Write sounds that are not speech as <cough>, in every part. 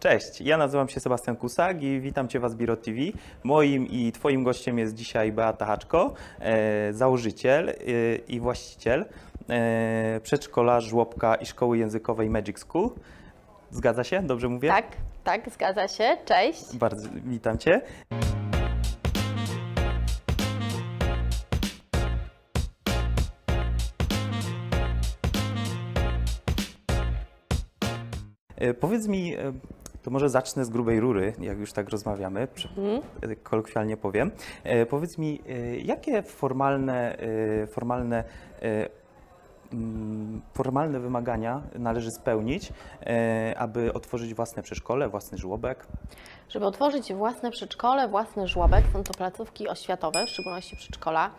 Cześć, ja nazywam się Sebastian Kusak i witam Cię w Asbiro TV. Moim i Twoim gościem jest dzisiaj Beata Haczko, e, założyciel e, i właściciel e, przedszkola, żłobka i szkoły językowej Magic School. Zgadza się? Dobrze mówię? Tak, tak, zgadza się. Cześć. Bardzo witam Cię. Powiedz mi, to może zacznę z grubej rury, jak już tak rozmawiamy, e, kolokwialnie powiem. E, Powiedz mi, e, jakie formalne, e, formalne, e, mm, formalne wymagania należy spełnić, aby otworzyć własne przedszkole, własny żłobek? Żeby otworzyć własne przedszkole, własny żłobek, są to placówki oświatowe, w szczególności przedszkola,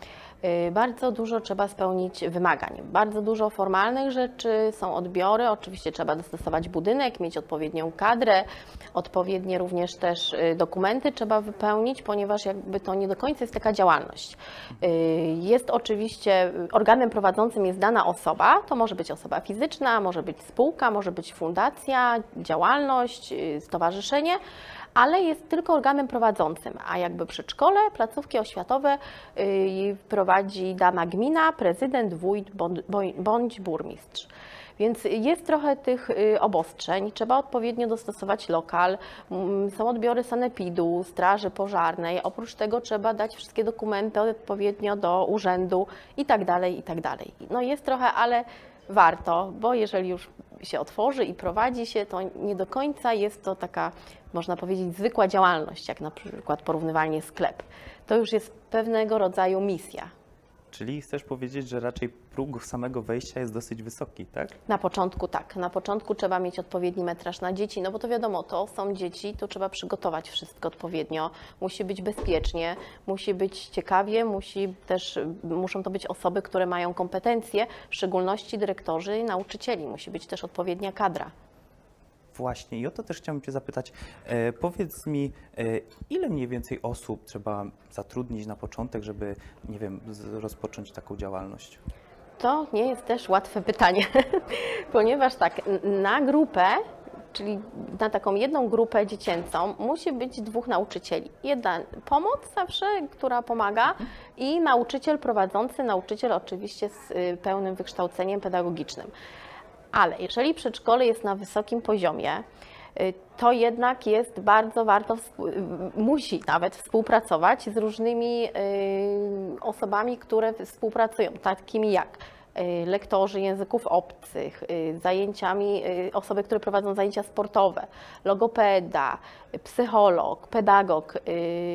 yy, bardzo dużo trzeba spełnić wymagań. Bardzo dużo formalnych rzeczy, są odbiory, oczywiście trzeba dostosować budynek, mieć odpowiednią kadrę, odpowiednie również też yy, dokumenty trzeba wypełnić, ponieważ jakby to nie do końca jest taka działalność. Yy, Jest oczywiście, organem prowadzącym jest dana osoba, to może być osoba fizyczna, może być spółka, może być fundacja, działalność, stowarzyszenie, ale jest tylko organem prowadzącym, a jakby przedszkole, placówki oświatowe yy, prowadzi dana gmina, prezydent, wójt bądź burmistrz. Więc jest trochę tych y, obostrzeń, trzeba odpowiednio dostosować lokal, mm, są odbiory sanepidu, straży pożarnej, oprócz tego trzeba dać wszystkie dokumenty odpowiednio do urzędu i tak dalej, i tak dalej. No jest trochę, ale warto, bo jeżeli już się otworzy i prowadzi się, to nie do końca jest to taka, można powiedzieć, zwykła działalność, jak na przykład porównywalnie sklep. To już jest pewnego rodzaju misja. Czyli chcesz powiedzieć, że raczej próg samego wejścia jest dosyć wysoki, tak? Na początku tak. Na początku trzeba mieć odpowiedni metraż na dzieci, no bo to wiadomo, to są dzieci, to trzeba przygotować wszystko odpowiednio. Musi być bezpiecznie, musi być ciekawie, musi też, muszą to być osoby, które mają kompetencje, w szczególności dyrektorzy i nauczycieli. Musi być też odpowiednia kadra. Właśnie, i o to też chciałbym Cię zapytać. E, powiedz mi, e, ile mniej więcej osób trzeba zatrudnić na początek, żeby, nie wiem, rozpocząć taką działalność? To nie jest też łatwe pytanie, <laughs> ponieważ tak, na grupę, czyli na taką jedną grupę dziecięcą, musi być dwóch nauczycieli. Jedna pomoc zawsze, która pomaga, i nauczyciel prowadzący, nauczyciel oczywiście z y, pełnym wykształceniem pedagogicznym. Ale jeżeli przedszkole jest na wysokim poziomie, y, to jednak jest bardzo warto, y, musi nawet współpracować z różnymi y, osobami, które współpracują, takimi jak lektorzy języków obcych, zajęciami, osoby, które prowadzą zajęcia sportowe, logopeda, psycholog, pedagog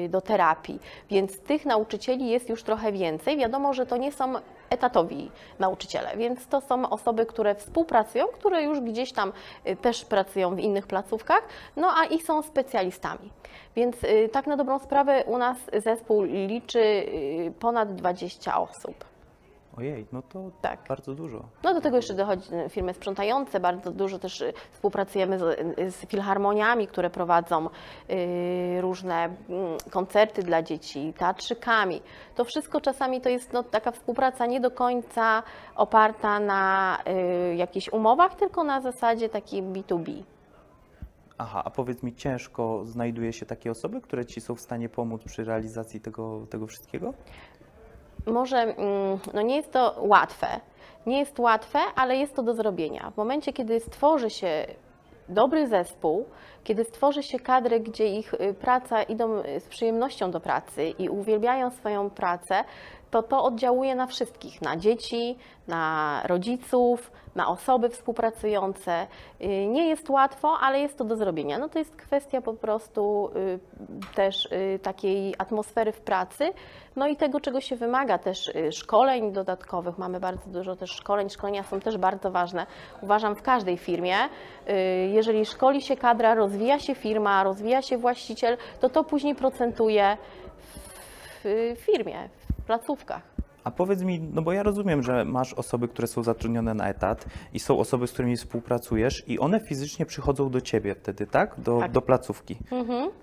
do terapii. Więc tych nauczycieli jest już trochę więcej. Wiadomo, że to nie są etatowi nauczyciele, więc to są osoby, które współpracują, które już gdzieś tam y, też pracują w innych placówkach, no a i są specjalistami. Więc y, tak na dobrą sprawę u nas zespół liczy y, ponad 20 osób. Ojej, no to Tak. bardzo dużo. No do tego jeszcze dochodzi firmy sprzątające, bardzo dużo też y, współpracujemy z, z filharmoniami, które prowadzą y, różne mm, koncerty dla dzieci, teatrzykami. To wszystko czasami to jest no, taka współpraca nie do końca oparta na y, jakichś umowach, tylko na zasadzie takiej B2B. Aha, a powiedz mi, ciężko znajduje się takie osoby, które Ci są w stanie pomóc przy realizacji tego, tego wszystkiego? Może mm, no nie jest to łatwe. Nie jest łatwe, ale jest to do zrobienia. W momencie, kiedy stworzy się dobry zespół, kiedy stworzy się kadrę, gdzie ich y, praca idą y, z przyjemnością do pracy i uwielbiają swoją pracę, to to oddziałuje na wszystkich, na dzieci, na rodziców, na osoby współpracujące. Y, Nie jest łatwo, ale jest to do zrobienia. No to jest kwestia po prostu y, też y, takiej atmosfery w pracy, no i tego, czego się wymaga też szkoleń dodatkowych. Mamy bardzo dużo też szkoleń. Szkolenia są też bardzo ważne. Uważam w każdej firmie. Jeżeli szkoli się kadra, rozwija się firma, rozwija się właściciel, to to później procentuje w firmie, w placówkach. A powiedz mi, no bo ja rozumiem, że masz osoby, które są zatrudnione na etat i są osoby, z którymi współpracujesz i one fizycznie przychodzą do ciebie wtedy, tak? Do, Tak. do placówki.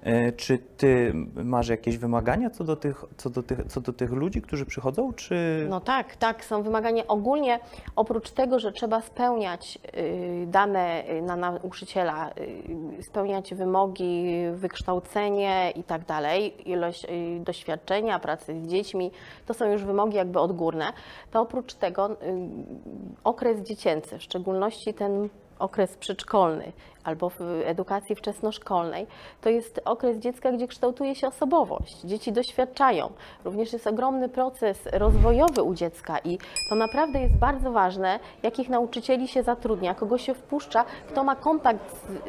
E, Czy ty masz jakieś wymagania co do, tych, co, do tych, co do tych ludzi, którzy przychodzą, czy... No tak, tak, są wymagania ogólnie, oprócz tego, że trzeba spełniać y, dane y, na nauczyciela, y, spełniać wymogi, wykształcenie i tak dalej, ilość doświadczenia, pracy z dziećmi, to są już wymogi jakby odgórne, to oprócz tego y, okres dziecięcy, w szczególności ten okres przedszkolny albo w edukacji wczesnoszkolnej, to jest okres dziecka, gdzie kształtuje się osobowość. Dzieci doświadczają. Również jest ogromny proces rozwojowy u dziecka i to naprawdę jest bardzo ważne, jakich nauczycieli się zatrudnia, kogo się wpuszcza, kto ma kontakt z, z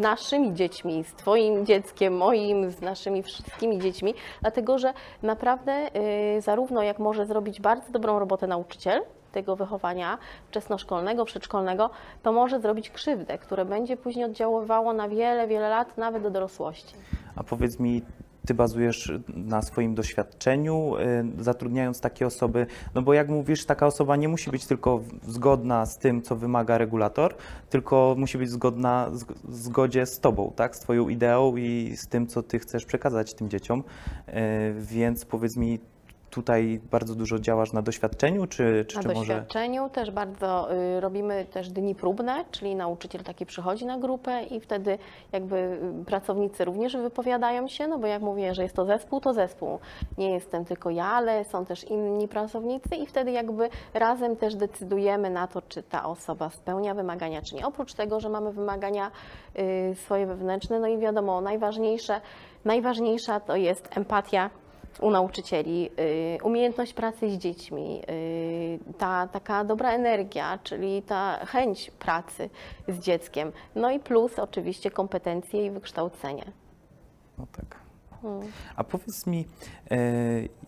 naszymi dziećmi, z Twoim dzieckiem, moim, z naszymi wszystkimi dziećmi, dlatego że naprawdę yy, zarówno jak może zrobić bardzo dobrą robotę nauczyciel, tego wychowania wczesnoszkolnego, przedszkolnego, to może zrobić krzywdę, które będzie później oddziaływało na wiele, wiele lat, nawet do dorosłości. A powiedz mi, ty bazujesz na swoim doświadczeniu, y, zatrudniając takie osoby, no bo jak mówisz, taka osoba nie musi być tylko zgodna z tym, co wymaga regulator, tylko musi być zgodna, w zgodzie z tobą, tak, z twoją ideą i z tym, co ty chcesz przekazać tym dzieciom. Y, Więc powiedz mi, tutaj bardzo dużo działasz na doświadczeniu, czy, czy, Na czy może... doświadczeniu też bardzo y, robimy też dni próbne, czyli nauczyciel taki przychodzi na grupę i wtedy jakby y, pracownicy również wypowiadają się, no bo jak mówię, że jest to zespół, to zespół. Nie jestem tylko ja, ale są też inni pracownicy i wtedy jakby razem też decydujemy na to, czy ta osoba spełnia wymagania, czy nie. Oprócz tego, że mamy wymagania y, swoje wewnętrzne, no i wiadomo, najważniejsze, najważniejsza to jest empatia u nauczycieli, y, umiejętność pracy z dziećmi, y, ta taka dobra energia, czyli ta chęć pracy z dzieckiem, no i plus oczywiście kompetencje i wykształcenie. No tak. Mm. A powiedz mi, e,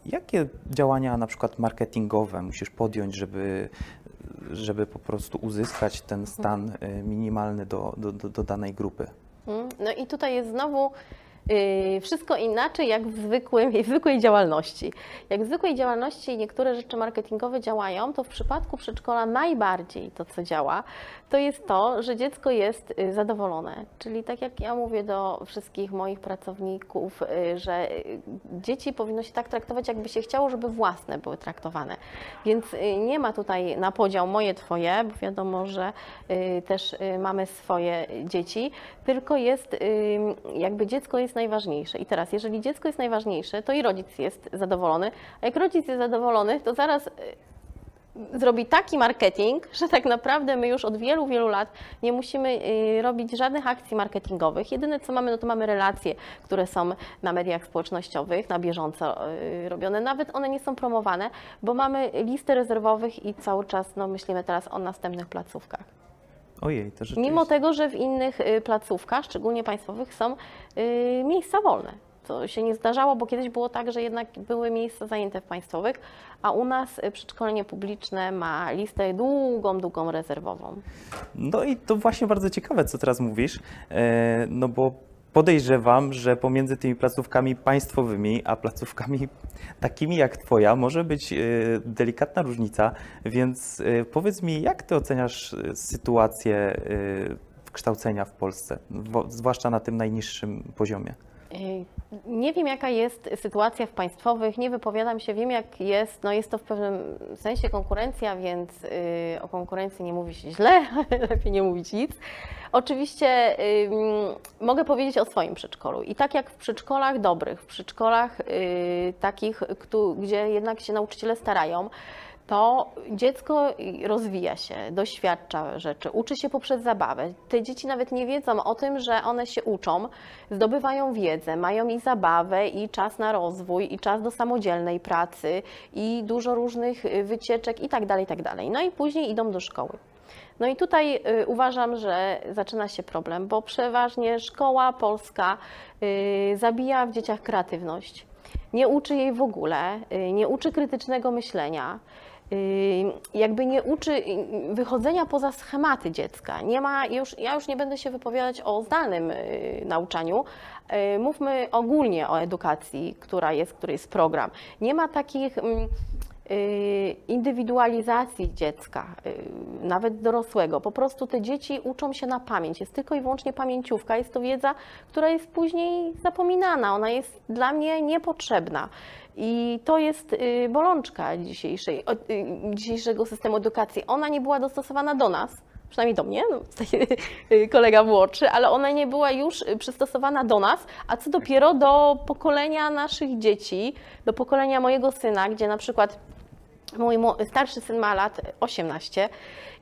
jakie działania na przykład marketingowe musisz podjąć, żeby, żeby po prostu uzyskać ten stan e, minimalny do, do, do, danej grupy? Mm, No i tutaj jest znowu wszystko inaczej jak w, zwykłym, w zwykłej działalności. Jak w zwykłej działalności niektóre rzeczy marketingowe działają, to w przypadku przedszkola najbardziej to, co działa, to jest to, że dziecko jest y, zadowolone. Czyli tak jak ja mówię do wszystkich moich pracowników, y, że y, dzieci powinno się tak traktować, jakby się chciało, żeby własne były traktowane. Więc nie ma tutaj na podział moje, twoje, bo wiadomo, że też mamy swoje dzieci, tylko jest jakby dziecko jest najważniejsze. I teraz, jeżeli dziecko jest najważniejsze, to i rodzic jest zadowolony, a jak rodzic jest zadowolony, to zaraz y, zrobi taki marketing, że tak naprawdę my już od wielu, wielu lat nie musimy y, robić żadnych akcji marketingowych. Jedyne co mamy, no to mamy relacje, które są na mediach społecznościowych, na bieżąco y, robione. Nawet one nie są promowane, bo mamy listę rezerwowych i cały czas no, myślimy teraz o następnych placówkach. Ojej, to. Mimo tego, że w innych y, placówkach, szczególnie państwowych, są y, miejsca wolne. To się nie zdarzało, bo kiedyś było tak, że jednak były miejsca zajęte w państwowych, a u nas y, przedszkolenie publiczne ma listę długą, długą rezerwową. No i to właśnie bardzo ciekawe, co teraz mówisz, e, no bo podejrzewam, że pomiędzy tymi placówkami państwowymi, a placówkami takimi jak Twoja może być e, delikatna różnica, więc e, powiedz mi, jak Ty oceniasz e, sytuację kształcenia w Polsce, zwłaszcza na tym najniższym poziomie? Y, Nie wiem, jaka jest sytuacja w państwowych, nie wypowiadam się, wiem, jak jest. No jest to w pewnym sensie konkurencja, więc y, o konkurencji nie mówi się źle, <laughs> lepiej nie mówić nic. Oczywiście mogę powiedzieć o swoim przedszkolu. I tak jak w przedszkolach dobrych, w przedszkolach y, takich, gdzie jednak się nauczyciele starają, to dziecko rozwija się, doświadcza rzeczy, uczy się poprzez zabawę. Te dzieci nawet nie wiedzą o tym, że one się uczą, zdobywają wiedzę, mają i zabawę, i czas na rozwój, i czas do samodzielnej pracy, i dużo różnych y, wycieczek i tak dalej, tak dalej. No i później idą do szkoły. No i tutaj y, uważam, że zaczyna się problem, bo przeważnie szkoła polska y, zabija w dzieciach kreatywność. Nie uczy jej w ogóle, nie uczy krytycznego myślenia. Jakby nie uczy wychodzenia poza schematy dziecka. Nie ma już, ja już nie będę się wypowiadać o zdalnym y, nauczaniu. Y, Mówmy ogólnie o edukacji, która jest, który jest program. Nie ma takich indywidualizacji dziecka, y, nawet dorosłego. Po prostu te dzieci uczą się na pamięć. Jest tylko i wyłącznie pamięciówka. Jest to wiedza, która jest później zapominana. Ona jest dla mnie niepotrzebna. I to jest y, bolączka y, dzisiejszego systemu edukacji. Ona nie była dostosowana do nas, przynajmniej do mnie, no, <laughs> kolega młodszy, ale ona nie była już y, przystosowana do nas, a co dopiero do pokolenia naszych dzieci, do pokolenia mojego syna, gdzie na przykład Mój starszy syn ma lat 18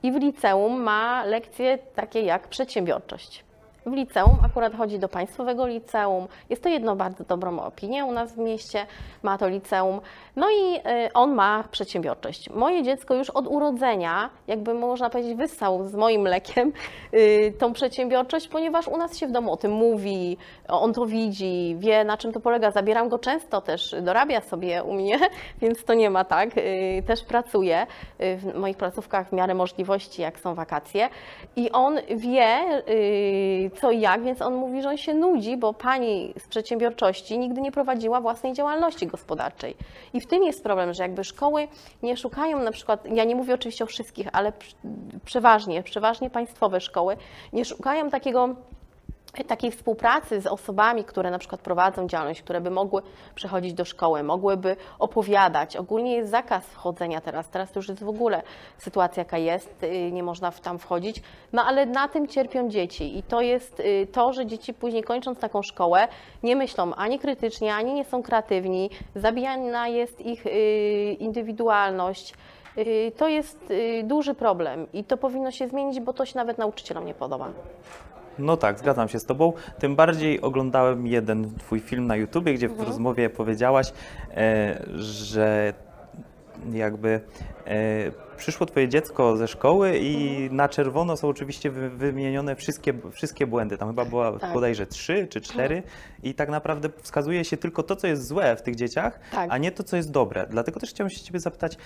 i w liceum ma lekcje takie jak przedsiębiorczość. W liceum akurat chodzi do państwowego liceum. Jest to jedno bardzo dobrą opinię u nas w mieście, ma to liceum. No i y, on ma przedsiębiorczość. Moje dziecko już od urodzenia, jakby można powiedzieć, wyssał z moim mlekiem y, tą przedsiębiorczość, ponieważ u nas się w domu o tym mówi, on to widzi, wie na czym to polega. Zabieram go często też, dorabia sobie u mnie, <laughs> więc to nie ma tak. Y, Też pracuje y, w moich placówkach w miarę możliwości, jak są wakacje. I on wie co i jak, więc on mówi, że on się nudzi, bo pani z przedsiębiorczości nigdy nie prowadziła własnej działalności gospodarczej. I w tym jest problem, że jakby szkoły nie szukają na przykład, ja nie mówię oczywiście o wszystkich, ale pr- przeważnie, przeważnie państwowe szkoły nie szukają takiego takiej współpracy z osobami, które na przykład prowadzą działalność, które by mogły przychodzić do szkoły, mogłyby opowiadać. Ogólnie jest zakaz wchodzenia teraz. Teraz to już jest w ogóle sytuacja, jaka jest, y, nie można tam wchodzić. No ale na tym cierpią dzieci i to jest y, to, że dzieci później kończąc taką szkołę nie myślą ani krytycznie, ani nie są kreatywni, zabijana jest ich y, indywidualność. To jest duży problem i to powinno się zmienić, bo to się nawet nauczycielom nie podoba. No tak, zgadzam się z Tobą. Tym bardziej oglądałem jeden Twój film na YouTubie, gdzie w rozmowie powiedziałaś, e, że jakby e, przyszło Twoje dziecko ze szkoły i na czerwono są oczywiście wy, wymienione wszystkie, wszystkie błędy. Tam chyba była Tak. bodajże trzy czy cztery i tak naprawdę wskazuje się tylko to, co jest złe w tych dzieciach, Tak. a nie to, co jest dobre. Dlatego też chciałem się Ciebie zapytać,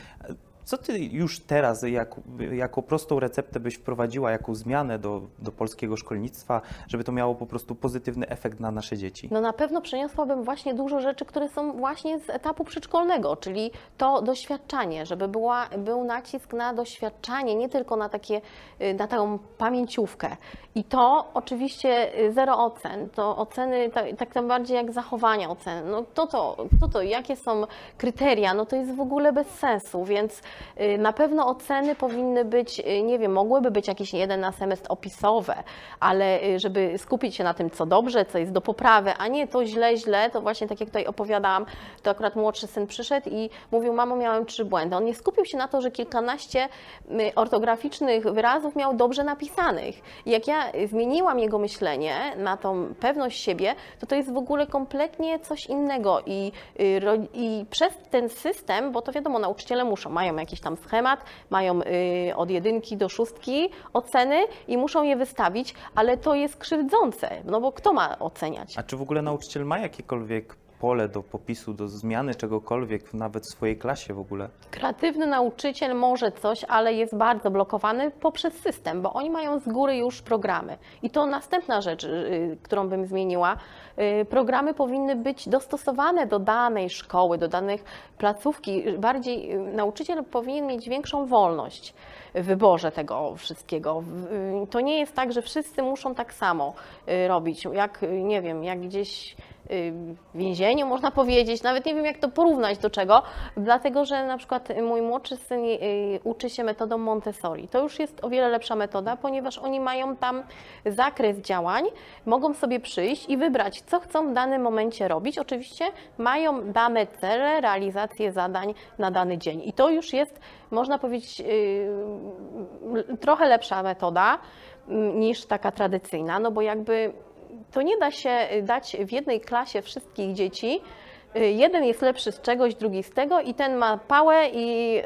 co Ty już teraz jak, jako prostą receptę byś wprowadziła, jaką zmianę do, do polskiego szkolnictwa, żeby to miało po prostu pozytywny efekt na nasze dzieci? No na pewno przeniosłabym właśnie dużo rzeczy, które są właśnie z etapu przedszkolnego, czyli to doświadczanie, żeby była, był nacisk na doświadczanie, nie tylko na, takie, y, na taką pamięciówkę. I to oczywiście y, zero ocen, to oceny tak, tak bardziej jak zachowania oceny. No to to, to to, jakie są kryteria, no to jest w ogóle bez sensu, więc na pewno oceny powinny być, y, nie wiem, mogłyby być jakieś jeden na semestr opisowe, ale y, żeby skupić się na tym, co dobrze, co jest do poprawy, a nie to źle, źle, to właśnie tak jak tutaj opowiadałam, to akurat młodszy syn przyszedł i mówił, mamo, miałem trzy błędy. On nie skupił się na to, że kilkanaście y, ortograficznych wyrazów miał dobrze napisanych. Jak ja zmieniłam jego myślenie na tą pewność siebie, to to jest w ogóle kompletnie coś innego i, y, i przez ten system, bo to wiadomo, nauczyciele muszą, mają jakiś tam schemat, mają y, od jedynki do szóstki oceny i muszą je wystawić, ale to jest krzywdzące, no bo kto ma oceniać? A czy w ogóle nauczyciel ma jakiekolwiek pole do popisu, do zmiany czegokolwiek, nawet w swojej klasie w ogóle? Kreatywny nauczyciel może coś, ale jest bardzo blokowany poprzez system, bo oni mają z góry już programy. I to następna rzecz, y, którą bym zmieniła. Y, Programy powinny być dostosowane do danej szkoły, do danych placówki. Bardziej y, nauczyciel powinien mieć większą wolność w wyborze tego wszystkiego. To nie jest tak, że wszyscy muszą tak samo robić. Jak, nie wiem, jak gdzieś więzieniu, można powiedzieć. Nawet nie wiem, jak to porównać do czego, dlatego że na przykład mój młodszy syn y, uczy się metodą Montessori. To już jest o wiele lepsza metoda, ponieważ oni mają tam zakres działań, mogą sobie przyjść i wybrać, co chcą w danym momencie robić. Oczywiście mają dane cele, realizację zadań na dany dzień. I to już jest, można powiedzieć, y, trochę lepsza metoda niż taka tradycyjna, no bo jakby to nie da się y, dać w jednej klasie wszystkich dzieci. Y, Jeden jest lepszy z czegoś, drugi z tego i ten ma pałę i y,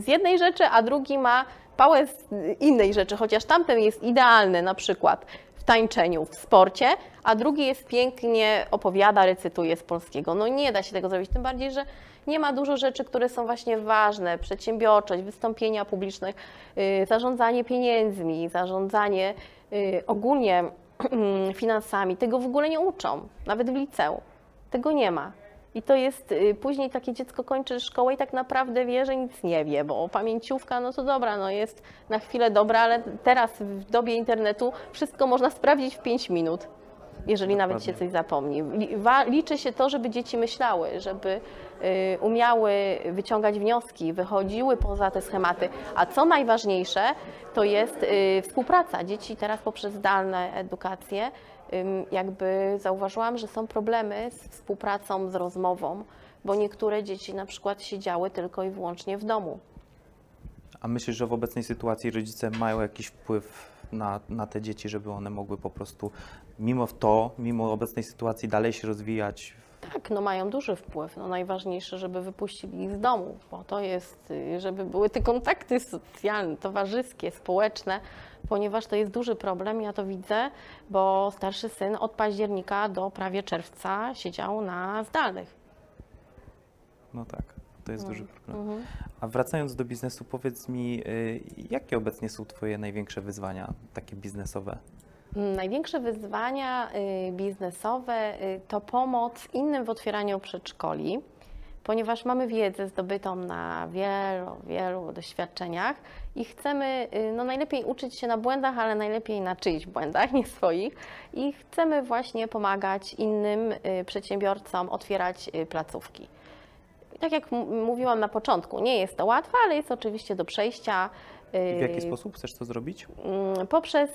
z jednej rzeczy, a drugi ma pałę z innej rzeczy, chociaż tamten jest idealny na przykład w tańczeniu, w sporcie, a drugi jest pięknie opowiada, recytuje z polskiego. No nie da się tego zrobić, tym bardziej, że nie ma dużo rzeczy, które są właśnie ważne. Przedsiębiorczość, wystąpienia publiczne, zarządzanie pieniędzmi, zarządzanie ogólnie <clears throat> finansami. Tego w ogóle nie uczą, nawet w liceum. Tego nie ma. I to jest, y, później takie dziecko kończy szkołę i tak naprawdę wie, że nic nie wie, bo pamięciówka, no to dobra, no jest na chwilę dobra, ale teraz w dobie internetu wszystko można sprawdzić w 5 minut, jeżeli nawet się coś zapomni. Liczy się to, żeby dzieci myślały, żeby y, umiały wyciągać wnioski, wychodziły poza te schematy. A co najważniejsze, to jest y, współpraca. Dzieci teraz poprzez zdalne edukację ym, jakby zauważyłam, że są problemy z współpracą, z rozmową, bo niektóre dzieci na przykład siedziały tylko i wyłącznie w domu. A myślisz, że w obecnej sytuacji rodzice mają jakiś wpływ na, na te dzieci, żeby one mogły po prostu mimo to, mimo obecnej sytuacji dalej się rozwijać? Tak, no mają duży wpływ. No najważniejsze, żeby wypuścili ich z domu, bo to jest, y, żeby były te kontakty socjalne, towarzyskie, społeczne, ponieważ to jest duży problem, ja to widzę, bo starszy syn od października do prawie czerwca siedział na zdalnych. No tak, to jest duży problem. Mhm. A wracając do biznesu, powiedz mi, y, jakie obecnie są Twoje największe wyzwania takie biznesowe? Największe wyzwania y, biznesowe y, to pomoc innym w otwieraniu przedszkoli, ponieważ mamy wiedzę zdobytą na wielu, wielu doświadczeniach i chcemy y, no najlepiej uczyć się na błędach, ale najlepiej na czyichś błędach, <laughs> nie swoich. I chcemy właśnie pomagać innym przedsiębiorcom otwierać placówki. Tak jak mówiłam na początku, nie jest to łatwe, ale jest oczywiście do przejścia. I w jaki y, sposób chcesz to zrobić? Mm, Poprzez,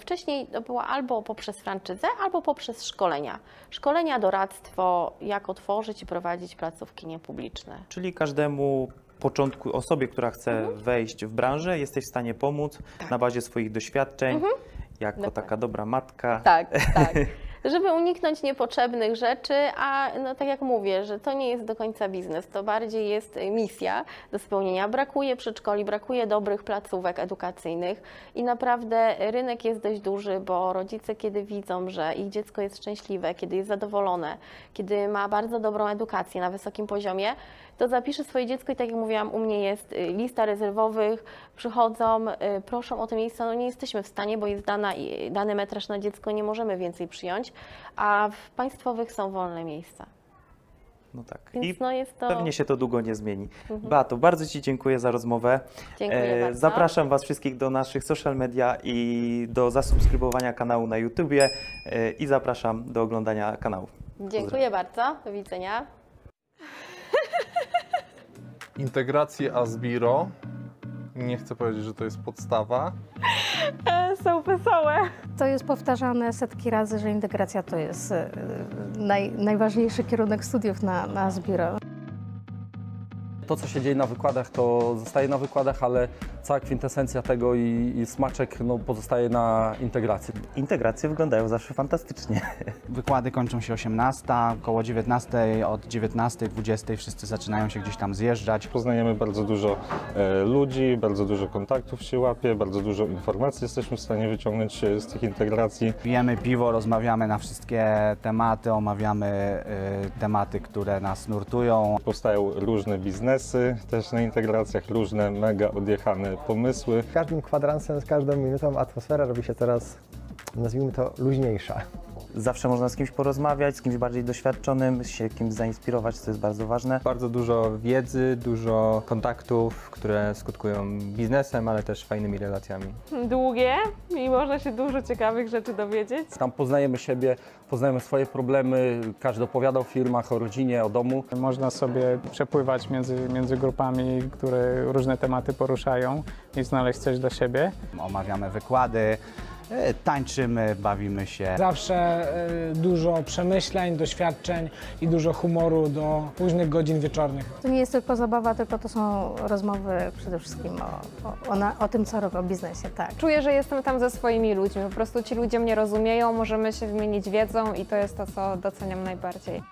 wcześniej to było albo poprzez franczyzę, albo poprzez szkolenia. Szkolenia, doradztwo, jak otworzyć i prowadzić placówki niepubliczne. Czyli każdemu początku, osobie, która chce Mhm. wejść w branżę, jesteś w stanie pomóc na bazie swoich doświadczeń, jako Tak. Mhm. Dokładnie. taka dobra matka. Tak, tak. <laughs> Żeby uniknąć niepotrzebnych rzeczy, a no, tak jak mówię, że to nie jest do końca biznes, to bardziej jest y, misja do spełnienia. Brakuje przedszkoli, brakuje dobrych placówek edukacyjnych i naprawdę rynek jest dość duży, bo rodzice, kiedy widzą, że ich dziecko jest szczęśliwe, kiedy jest zadowolone, kiedy ma bardzo dobrą edukację na wysokim poziomie, to zapisze swoje dziecko i tak jak mówiłam, u mnie jest y, lista rezerwowych, przychodzą, y, proszą o te miejsca, no nie jesteśmy w stanie, bo jest dana, i- dany metraż na dziecko, nie możemy więcej przyjąć, a w państwowych są wolne miejsca. No tak. Więc I no jest to... Mhm. pewnie się to długo nie zmieni. Beato, bardzo Ci dziękuję za rozmowę. Dziękuję bardzo. Zapraszam Was wszystkich do naszych social media i do zasubskrybowania kanału na YouTubie e, i zapraszam do oglądania kanału. Dziękuję bardzo, do widzenia. Integrację Asbiro. Nie chcę powiedzieć, że to jest podstawa. <laughs> Są wesołe. To jest powtarzane setki razy, że integracja to jest e, naj, najważniejszy kierunek studiów na, na Zbiro. To, co się dzieje na wykładach, to zostaje na wykładach, ale cała kwintesencja tego i, i smaczek no, pozostaje na integracji. Integracje wyglądają zawsze fantastycznie. <laughs> Wykłady kończą się 18, około 19, od 19, 20 wszyscy zaczynają się gdzieś tam zjeżdżać. Poznajemy bardzo dużo e, ludzi, bardzo dużo kontaktów się łapie, bardzo dużo informacji jesteśmy w stanie wyciągnąć e, z tych integracji. Pijemy piwo, rozmawiamy na wszystkie tematy, omawiamy y, tematy, które nas nurtują. Powstają różne biznesy też na integracjach, różne mega odjechane pomysły. Z każdym kwadransem, z każdą minutą atmosfera robi się coraz, nazwijmy to, luźniejsza. Zawsze można z kimś porozmawiać, z kimś bardziej doświadczonym, się kimś zainspirować, co jest bardzo ważne. Bardzo dużo wiedzy, dużo kontaktów, które skutkują biznesem, ale też fajnymi relacjami. długie i można się dużo ciekawych rzeczy dowiedzieć. Tam poznajemy siebie, poznajemy swoje problemy, każdy opowiada o firmach, o rodzinie, o domu. Można sobie przepływać między, między grupami, które różne tematy poruszają i znaleźć coś dla siebie. Omawiamy wykłady, tańczymy, bawimy się. Zawsze y, dużo przemyśleń, doświadczeń i dużo humoru do późnych godzin wieczornych. To nie jest tylko zabawa, tylko to są rozmowy przede wszystkim o, o, o, na, o tym, co robię, o biznesie, tak. Czuję, że jestem tam ze swoimi ludźmi. Po prostu ci ludzie mnie rozumieją, możemy się wymienić wiedzą i to jest to, co doceniam najbardziej.